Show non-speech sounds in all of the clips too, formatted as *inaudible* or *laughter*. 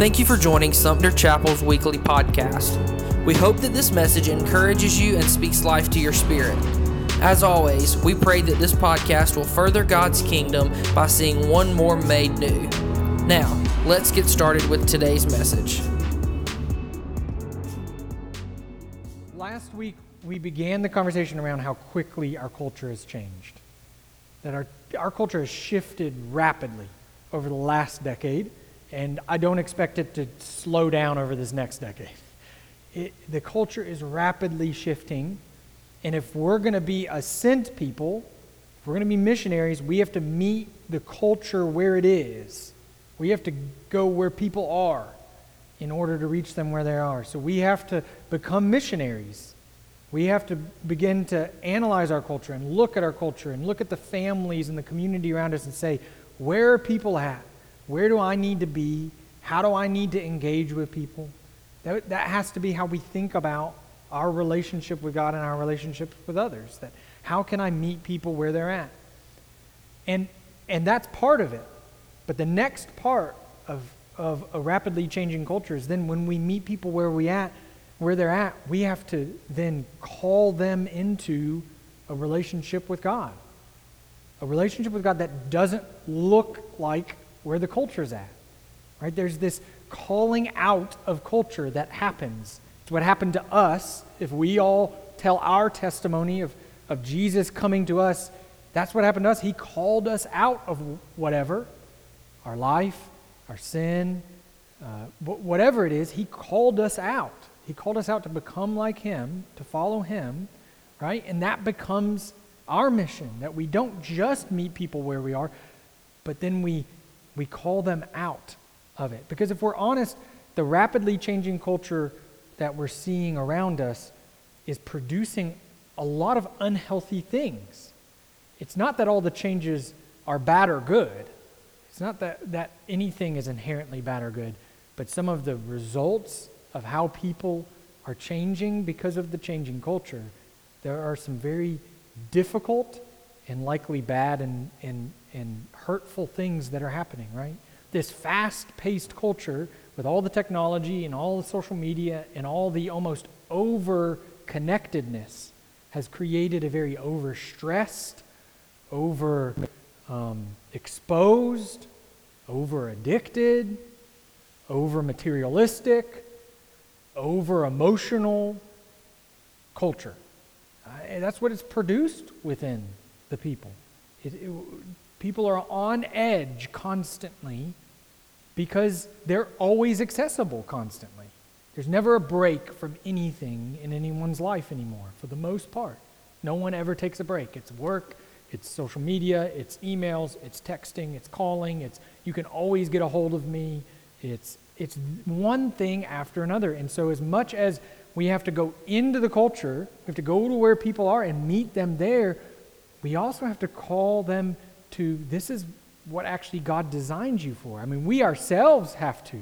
Thank you for joining Sumter Chapel's weekly podcast. We hope that this message encourages you and speaks life to your spirit. As always, we pray that this podcast will further God's kingdom by seeing one more made new. Now, let's get started with today's message. Last week, we began the conversation around how quickly our culture has changed. That our, our culture has shifted rapidly over the last decade, and I don't expect it to slow down over this next decade. It, the culture is rapidly shifting, and if we're going to be a sent people, if we're going to be missionaries, we have to meet the culture where it is. We have to go where people are in order to reach them where they are. So we have to become missionaries. We have to begin to analyze our culture and look at our culture and look at the families and the community around us and say, where are people at? Where do I need to be? How do I need to engage with people? That, that has to be how we think about our relationship with God and our relationship with others. That how can I meet people where they're at? And and that's part of it. But the next part of of a rapidly changing culture is then when we meet people where we at, where they're at, we have to then call them into a relationship with God. A relationship with God that doesn't look like where the culture's at. Right? There's this calling out of culture that happens It's what happened to us. If we all tell our testimony of, of Jesus coming to us, that's what happened to us. He called us out of whatever our life, our sin, uh, whatever it is, He called us out. He called us out to become like Him, to follow Him, right? And that becomes our mission that we don't just meet people where we are, but then we, we call them out of it. Because if we're honest, the rapidly changing culture that we're seeing around us is producing a lot of unhealthy things. It's not that all the changes are bad or good. It's not that, that anything is inherently bad or good, but some of the results of how people are changing because of the changing culture, there are some very difficult and likely bad and, and, and hurtful things that are happening, right? This fast paced culture with all the technology and all the social media and all the almost over connectedness has created a very overstressed, over um, exposed, over addicted, over materialistic, over emotional culture. Uh, that's what it's produced within the people. It, it, people are on edge constantly because they're always accessible constantly. There's never a break from anything in anyone's life anymore, for the most part. No one ever takes a break. It's work, it's social media, it's emails, it's texting, it's calling, it's you can always get a hold of me. It's it's one thing after another. And so as much as we have to go into the culture, we have to go to where people are and meet them there, we also have to call them to this is what actually God designed you for. I mean, we ourselves have to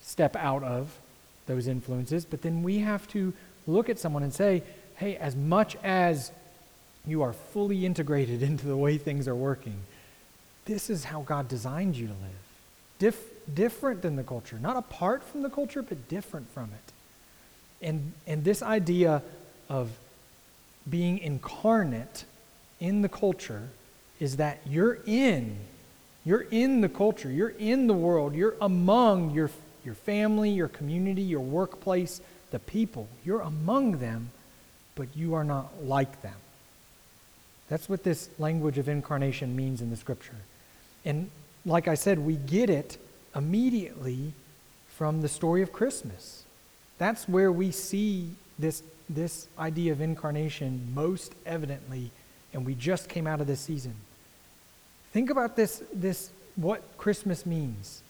step out of those influences, but then we have to look at someone and say, hey, as much as you are fully integrated *laughs* into the way things are working, this is how God designed you to live. Dif- different than the culture, not apart from the culture, but different from it. And, and this idea of being incarnate in the culture is that you're in you're in the culture, you're in the world, you're among your, your family, your community, your workplace, the people. You're among them, but you are not like them. That's what this language of incarnation means in the scripture. And like I said, we get it immediately from the story of Christmas. That's where we see this, this idea of incarnation most evidently, and we just came out of this season. Think about this, this what Christmas means.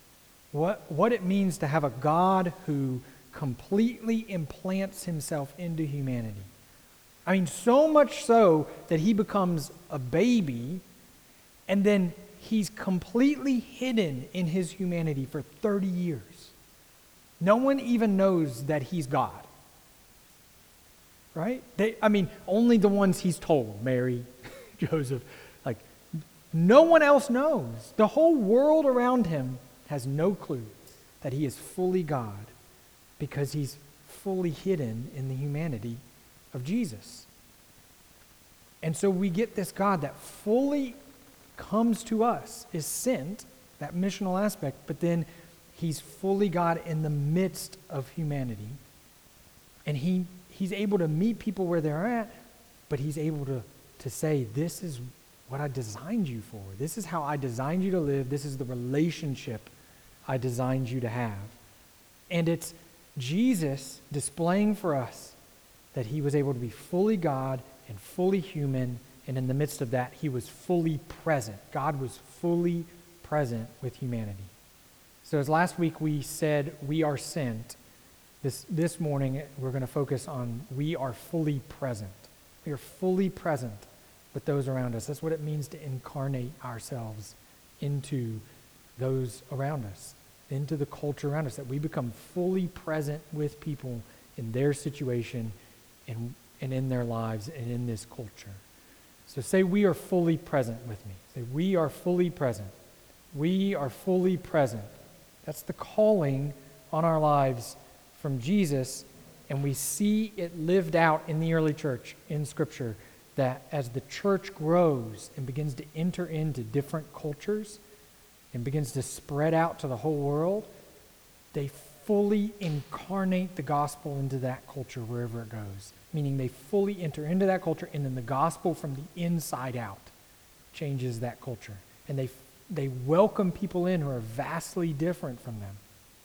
What, what it means to have a God who completely implants himself into humanity. I mean, so much so that he becomes a baby and then he's completely hidden in his humanity for 30 years. No one even knows that he's God. Right? They, I mean, only the ones he's told Mary, *laughs* Joseph, no one else knows. The whole world around him has no clue. that he is fully God because he's fully hidden in the humanity of Jesus. And so we get this God that fully comes to us, is sent, that missional aspect, but then he's fully God in the midst of humanity. And he, he's able to meet people where they're at, but he's able to, to say, This is what I designed you for. This is how I designed you to live. This is the relationship I designed you to have. And it's Jesus displaying for us that he was able to be fully God and fully human, and in the midst of that, he was fully present. God was fully present with humanity. So, as last week we said, we are sent, this, this morning we're going to focus on we are fully present. We are fully present with those around us. That's what it means to incarnate ourselves into those around us, into the culture around us, that we become fully present with people in their situation and, and in their lives and in this culture. So say we are fully present with me. Say we are fully present. We are fully present. That's the calling on our lives from Jesus, and we see it lived out in the early church in Scripture that as the church grows and begins to enter into different cultures and begins to spread out to the whole world, they fully incarnate the gospel into that culture wherever it goes. Meaning they fully enter into that culture, and then the gospel from the inside out changes that culture. And they, they welcome people in who are vastly different from them,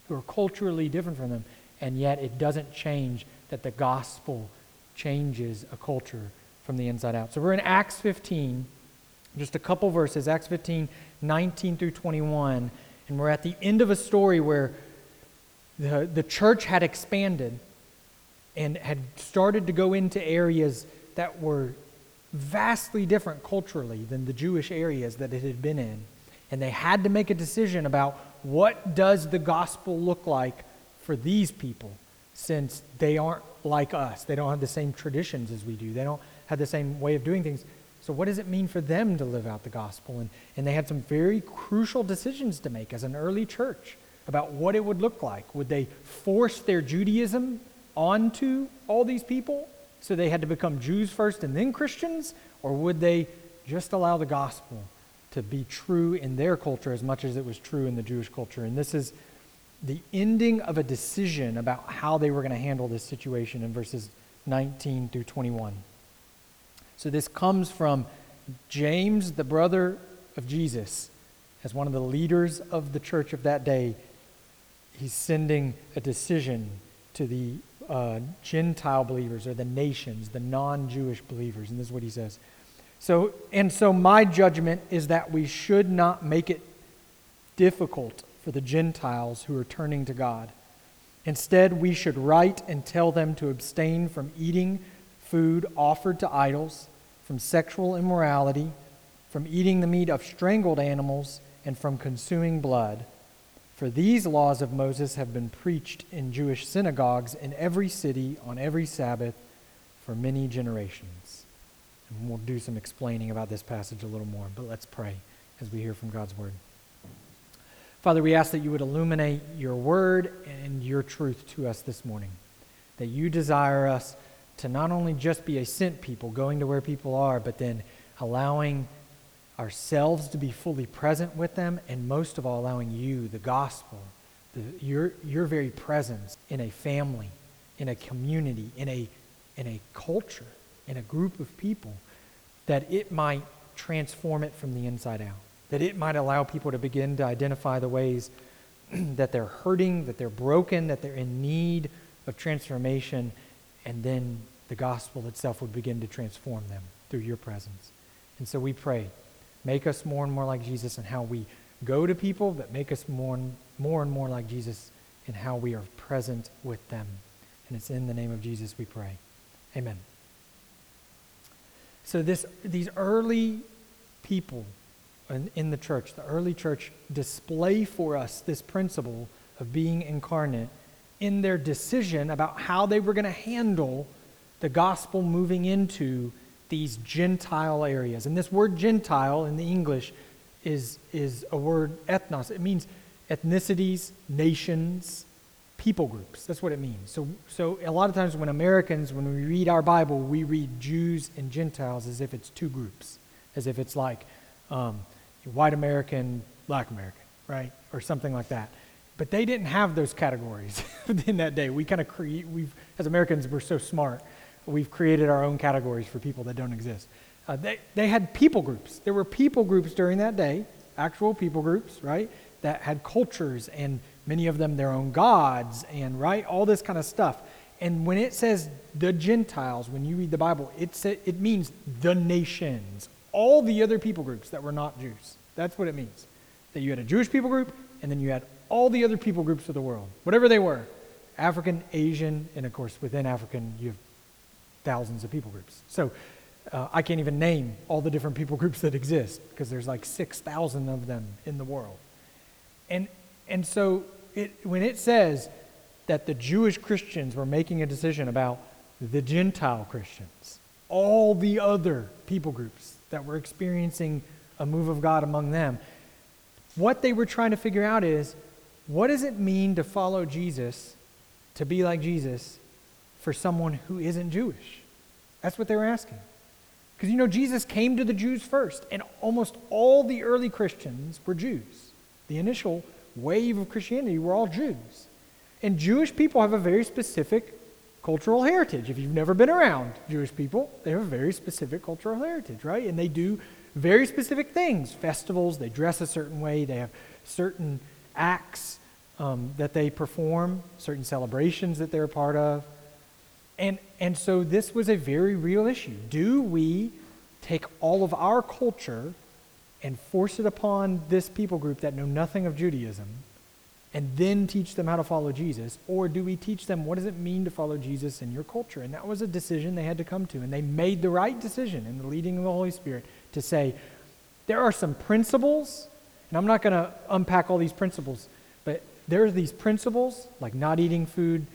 who are culturally different from them, and yet it doesn't change that the gospel changes a culture from the inside out. So we're in Acts 15, just a couple verses, Acts 15, 19 through 21, and we're at the end of a story where the, the church had expanded and had started to go into areas that were vastly different culturally than the Jewish areas that it had been in. And they had to make a decision about what does the gospel look like for these people since they aren't like us. They don't have the same traditions as we do. They don't have the same way of doing things. So, what does it mean for them to live out the gospel? And, and they had some very crucial decisions to make as an early church about what it would look like. Would they force their Judaism onto all these people so they had to become Jews first and then Christians? Or would they just allow the gospel to be true in their culture as much as it was true in the Jewish culture? And this is the ending of a decision about how they were going to handle this situation in verses 19 through 21. So this comes from James, the brother of Jesus, as one of the leaders of the church of that day. He's sending a decision to the uh, Gentile believers or the nations, the non Jewish believers. And this is what he says. So, and so my judgment is that we should not make it difficult for the Gentiles who are turning to God. Instead, we should write and tell them to abstain from eating food offered to idols, from sexual immorality, from eating the meat of strangled animals, and from consuming blood. For these laws of Moses have been preached in Jewish synagogues in every city on every Sabbath for many generations. And we'll do some explaining about this passage a little more, but let's pray as we hear from God's word. Father, we ask that you would illuminate your word and your truth to us this morning. That you desire us to not only just be a sent people, going to where people are, but then allowing ourselves to be fully present with them, and most of all, allowing you, the gospel, the, your, your very presence in a family, in a community, in a, in a culture, in a group of people, that it might transform it from the inside out. That it might allow people to begin to identify the ways *clears throat* that they're hurting, that they're broken, that they're in need of transformation, and then the gospel itself would begin to transform them through your presence. And so we pray, make us more and more like Jesus in how we go to people, but make us more and more, and more like Jesus in how we are present with them. And it's in the name of Jesus we pray. Amen. So this, these early people in, in the church, the early church, display for us this principle of being incarnate in their decision about how they were going to handle the gospel moving into these Gentile areas. And this word Gentile in the English is, is a word ethnos. It means ethnicities, nations, people groups. That's what it means. So, so a lot of times when Americans, when we read our Bible, we read Jews and Gentiles as if it's two groups, as if it's like um, white American, black American, right? Or something like that. But they didn't have those categories *laughs* in that day. We kind of create, we've, as Americans, we're so smart. We've created our own categories for people that don't exist. Uh, they, they had people groups. There were people groups during that day, actual people groups, right? That had cultures and many of them their own gods and right all this kind of stuff and when it says the gentiles when you read the bible it, it means the nations all the other people groups that were not jews that's what it means that you had a jewish people group and then you had all the other people groups of the world whatever they were african asian and of course within african you have thousands of people groups. So uh, i can't even name all the different people *laughs* groups that exist because there's like 6000 of them in the world. And and so it, when it says that the Jewish Christians were making a decision about the Gentile Christians, all the other people groups that were experiencing a move of God among them, what they were trying to figure out is what does it mean to follow Jesus, to be like Jesus, for someone who isn't Jewish? That's what they were asking. Because you know, Jesus came to the Jews first, and almost all the early Christians were Jews. The initial wave of Christianity were all Jews. And Jewish people have a very specific cultural heritage. If you've never been around Jewish people, they have a very specific cultural heritage, right? And they do very specific things festivals, they dress a certain way, they have certain acts um, that they perform, certain celebrations that they're a part of. And, and so this was a very real issue. Do we take all of our culture and force it upon this people group that know nothing of Judaism and then teach them how to follow Jesus? Or do we teach them what does it mean to follow Jesus in your culture? And that was a decision they had to come to. And they made the right decision in the leading of the Holy Spirit to say, there are some principles, and I'm not going to unpack all these principles, but there are these principles, like not eating food,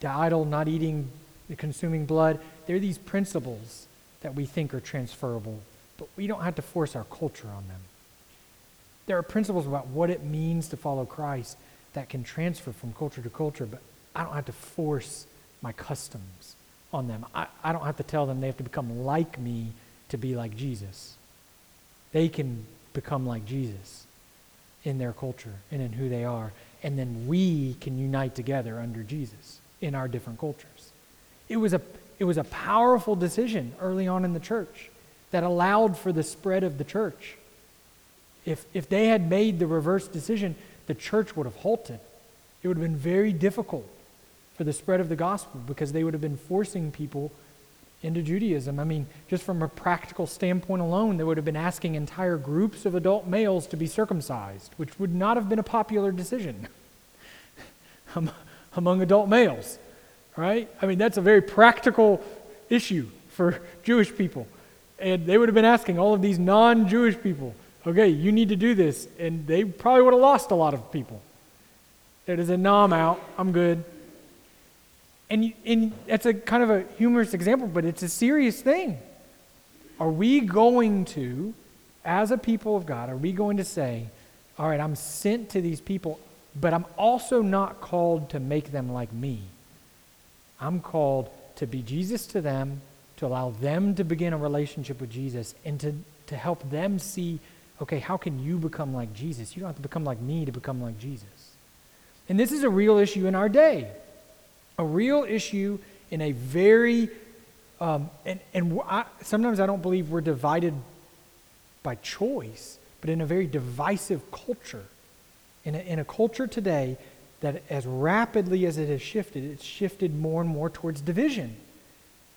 to idol, not eating, consuming blood. There are these principles that we think are transferable but we don't have to force our culture on them. There are principles about what it means to follow Christ that can transfer from culture to culture, but I don't have to force my customs on them. I, I don't have to tell them they have to become like me to be like Jesus. They can become like Jesus in their culture and in who they are. And then we can unite together under Jesus in our different cultures. It was a, it was a powerful decision early on in the church that allowed for the spread of the church. If, if they had made the reverse decision, the church would have halted. It would have been very difficult for the spread of the gospel because they would have been forcing people into Judaism. I mean, just from a practical standpoint alone, they would have been asking entire groups of adult males to be circumcised, which would not have been a popular decision *laughs* among adult males, right? I mean, that's a very practical issue for *laughs* Jewish people. And they would have been asking all of these non Jewish people, okay, you need to do this. And they probably would have lost a lot of people. It is a nom out. I'm good. And, and that's a kind of a humorous example, but it's a serious thing. Are we going to, as a people of God, are we going to say, all right, I'm sent to these people, but I'm also not called to make them like me? I'm called to be Jesus to them to allow them to begin a relationship with Jesus and to, to help them see okay, how can you become like Jesus? You don't have to become like me to become like Jesus. And this is a real issue in our day, a real issue in a very, um, and, and I, sometimes I don't believe we're divided by choice, but in a very divisive culture. In a, in a culture today that, as rapidly as it has shifted, it's shifted more and more towards division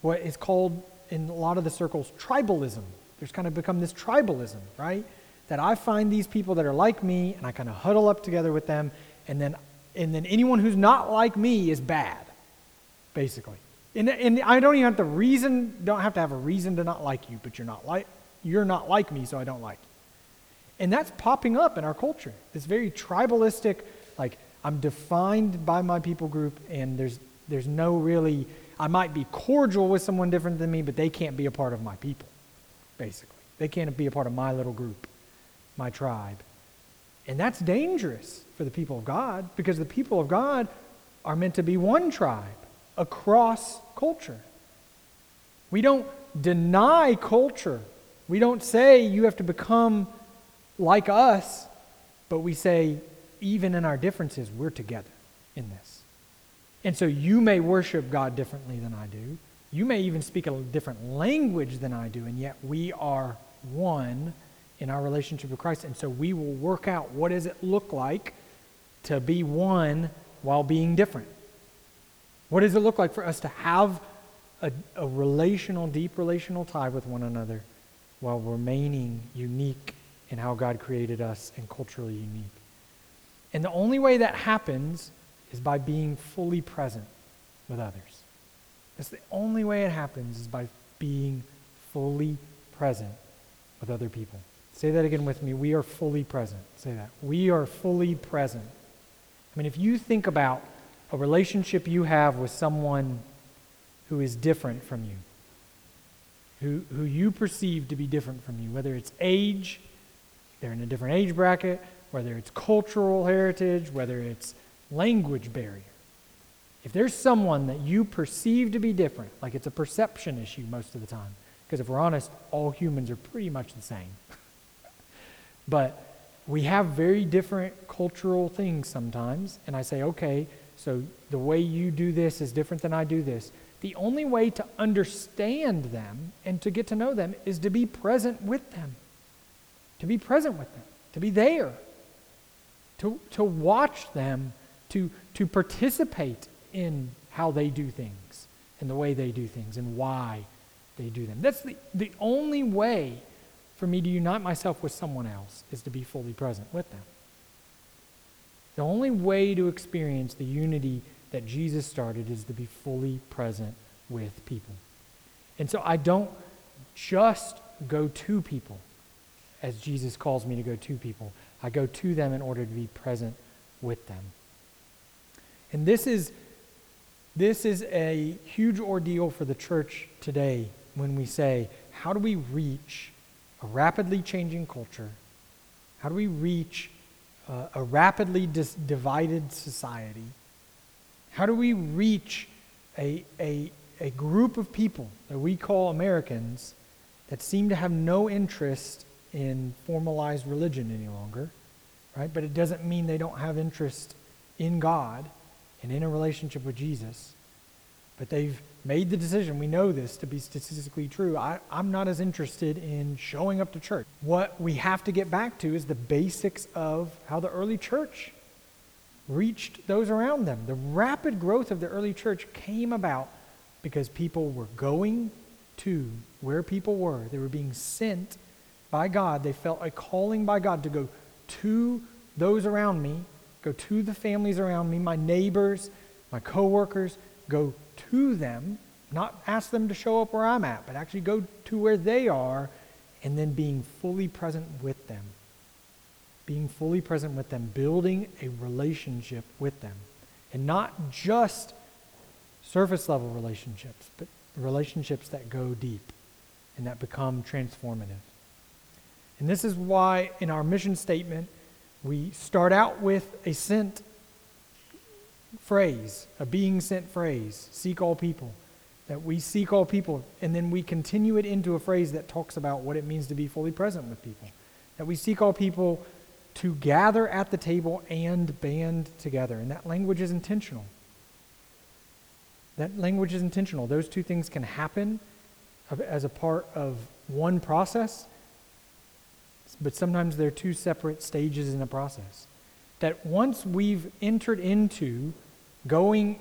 what is called in a lot of the circles tribalism. There's kind of become this tribalism, right? That I find these people that are like me and I kind of huddle up together with them, and then, and then anyone who's not like me is bad, basically. And, and I don't even have to reason, don't have to have a reason to not like you, but you're not like, you're not like me, so I don't like you. And that's popping up in our culture. This very tribalistic, like I'm defined by my people group, and there's there's no really I might be cordial with someone different than me, but they can't be a part of my people, basically. They can't be a part of my little group, my tribe. And that's dangerous for the people of God because the people of God are meant to be one tribe across culture. We don't deny culture. We don't say you have to become like us, but we say, even in our differences, we're together in this. And so you may worship God differently than I do. You may even speak a different language than I do, and yet we are one in our relationship with Christ. And so we will work out what does it look like to be one while being different? What does it look like for us to have a, a relational, deep relational tie with one another while remaining unique in how God created us and culturally unique? And the only way that happens is by being fully present with others. That's the only way it happens is by being fully present with other people. Say that again with me. We are fully present. Say that. We are fully present. I mean, if you think about a relationship you have with someone who is different from you, who, who you perceive to be different from you, whether it's age, they're in a different age bracket, whether it's cultural heritage, whether it's language barrier. If there's someone that you perceive to be different, like it's a perception issue most of the time, because if we're honest, all humans are pretty much the same. *laughs* but we have very different cultural things sometimes, and I say, okay, so the way you do this is different than I do this. The only way to understand them and to get to know them is to be present with them. To be present with them, to be there, to, to watch them, to, to participate in how they do things and the way they do things and why they do them. That's the, the only way for me to unite myself with someone else is to be fully present with them. The only way to experience the unity that Jesus started is to be fully present with people. And so I don't just go to people as Jesus calls me to go to people. I go to them in order to be present with them. And this is this is a huge ordeal for the church today when we say, how do we reach a rapidly changing culture? How do we reach uh, a rapidly dis- divided society? How do we reach a, a, a group of people that we call Americans that seem to have no interest in formalized religion any longer, right? But it doesn't mean they don't have interest in God and in a relationship with Jesus. But they've made the decision, we know this to be statistically true. I, I'm not as interested in showing up to church. What we have to get back to is the basics of how the early church reached those around them. The rapid growth of the early church came about because people were going to where people were. They were being sent by God. They felt a calling by God to go to those around me, go to the families around me, my neighbors, my coworkers, go to them, not ask them to show up where I'm at, but actually go to where they are and then being fully present with them. Being fully present with them, building a relationship with them. And not just surface level relationships, but relationships that go deep and that become transformative. And this is why in our mission statement, we start out with a sent phrase, a being sent phrase, seek all people. That we seek all people, and then we continue it into a phrase that talks about what it means to be fully present with people. That we seek all people to gather at the table and band together. And that language is intentional. That language is intentional. Those two things can happen as a part of one process, but sometimes they're two separate stages in a process that once we've entered into going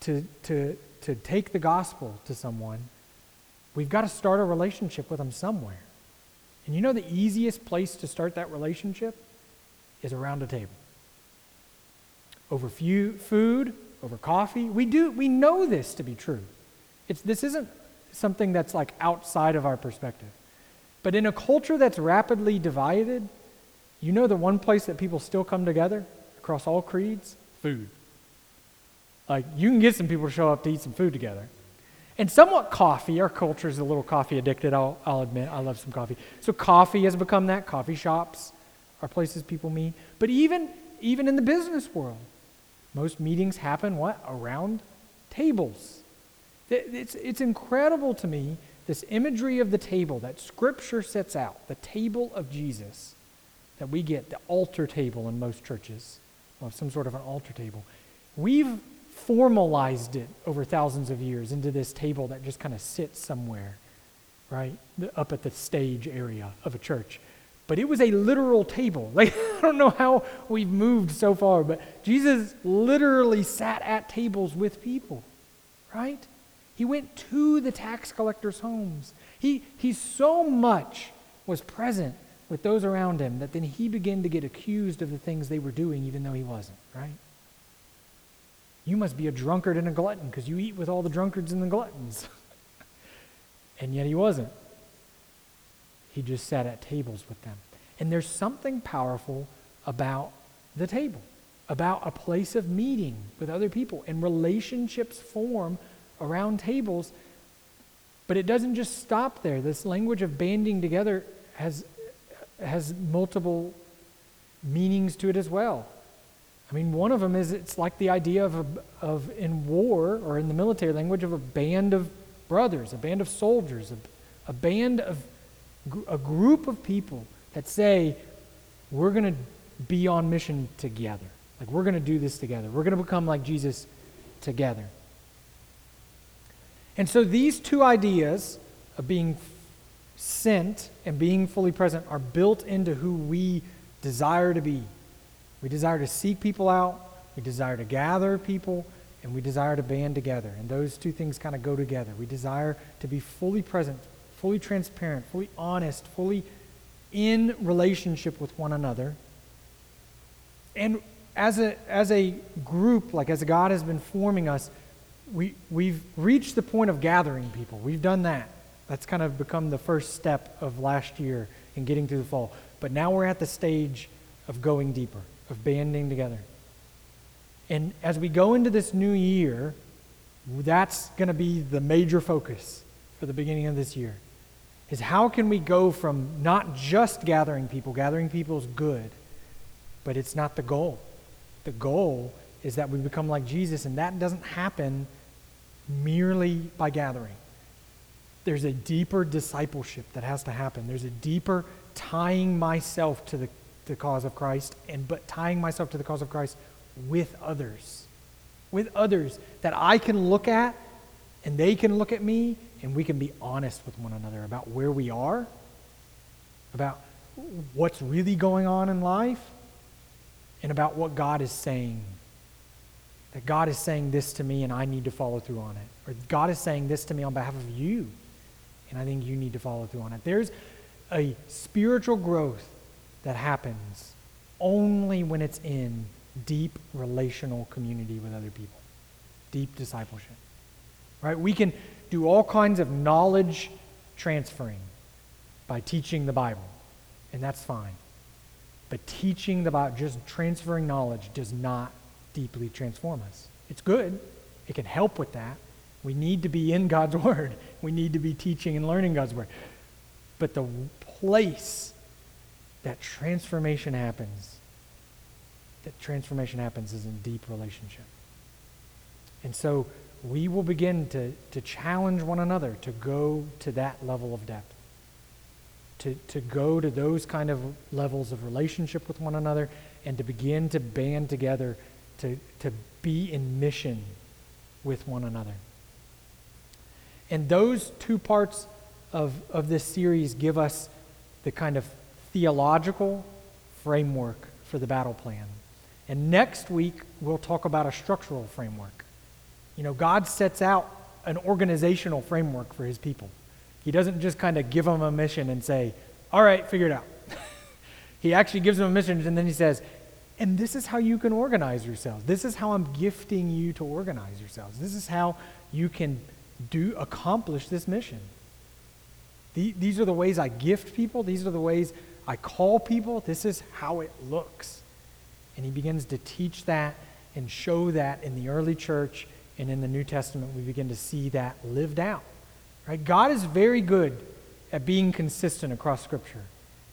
to, to, to take the gospel to someone, we've got to start a relationship with them somewhere. And you know the easiest place to start that relationship is around a table. Over few, food, over coffee. We do we know this to be true. It's, this isn't something that's like outside of our perspective. But in a culture that's rapidly divided, you know the one place that people still come together across all creeds? Food. Like, you can get some people to show up to eat some food together. And somewhat coffee. Our culture is a little coffee addicted, I'll, I'll admit. I love some coffee. So, coffee has become that. Coffee shops are places people meet. But even, even in the business world, most meetings happen what? Around tables. It's, it's incredible to me, this imagery of the table that Scripture sets out, the table of Jesus, that we get, the altar table in most churches, or some sort of an altar table. We've formalized it over thousands of years into this table that just kind of sits somewhere, right? Up at the stage area of a church. But it was a literal table. *laughs* Like, I don't know how we've moved so far, but Jesus literally sat at tables with people, right? He went to the tax collectors' homes. He, he so much was present with those around him that then he began to get accused of the things they were doing, even though he wasn't, right? You must be a drunkard and a glutton because you eat with all the drunkards and the gluttons. *laughs* and yet he wasn't. He just sat at tables with them. And there's something powerful about the table, about a place of meeting with other people, and relationships form around tables. But it doesn't just stop there. This language of banding together has, has multiple meanings to it as well. I mean, one of them is it's like the idea of, a, of in war or in the military language of a band of brothers, a band of soldiers, a, a band of a group of people that say, we're going to be on mission together. Like, we're going to do this together. We're going to become like Jesus together. And so these two ideas of being sent and being fully present are built into who we desire to be. We desire to seek people out, we desire to gather people, and we desire to band together. And those two things kind of go together. We desire to be fully present, fully transparent, fully honest, fully in relationship with one another. And as a, as a group, like as God has been forming us, we, we've reached the point of gathering people. We've done that. That's kind of become the first step of last year in getting through the fall. But now we're at the stage of going deeper, of banding together. And as we go into this new year, that's going to be the major focus for the beginning of this year. Is how can we go from not just gathering people, gathering people is good, but it's not the goal. The goal is that we become like Jesus, and that doesn't happen merely by gathering. There's a deeper discipleship that has to happen. There's a deeper tying myself to the, the cause of Christ, and but tying myself to the cause of Christ with others. With others that I can look at and they can look at me and we can be honest with one another about where we are, about what's really going on in life, and about what God is saying that God is saying this to me and I need to follow through on it. Or God is saying this to me on behalf of you and I think you need to follow through on it. There's a spiritual growth that happens only when it's in deep relational community with other people, deep discipleship. Right? We can do all kinds of knowledge transferring by teaching the Bible, and that's fine. But teaching the Bible, just transferring knowledge, does not deeply transform us. It's good, it can help with that. We need to be in God's *laughs* Word, we need to be teaching and learning God's Word. But the place that transformation happens, that transformation happens is in deep relationship. And so we will begin to, to challenge one another to go to that level of depth, to, to go to those kind of levels of relationship with one another, and to begin to band together to, to be in mission with one another. And those two parts of, of this series give us the kind of theological framework for the battle plan. And next week, we'll talk about a structural framework. You know, God sets out an organizational framework for his people. He doesn't just kind of give them a mission and say, all right, figure it out. *laughs* he actually gives them a mission and then he says, and this is how you can organize yourselves. This is how I'm gifting you to organize yourselves. This is how you can do accomplish this mission. The, these are the ways I gift people. These are the ways I call people. This is how it looks. And he begins to teach that and show that in the early church and in the New Testament. We begin to see that lived out. Right? God is very good at being consistent across Scripture.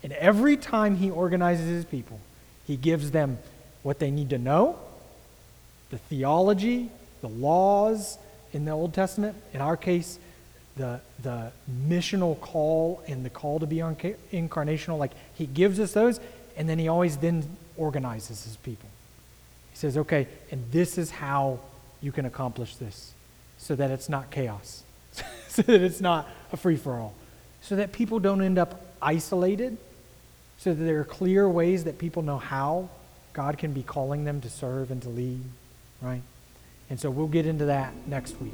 And every time he organizes his people, he gives them what they need to know, the theology, the laws in the Old Testament. In our case, the, the missional call and the call to be incarnational. Like he gives us those, and then he always then organizes his people. He says, okay, and this is how you can accomplish this so that it's not chaos, *laughs* so that it's not a free for all, so that people don't end up isolated, so that there are clear ways that people know how God can be calling them to serve and to lead, right? And so we'll get into that next week.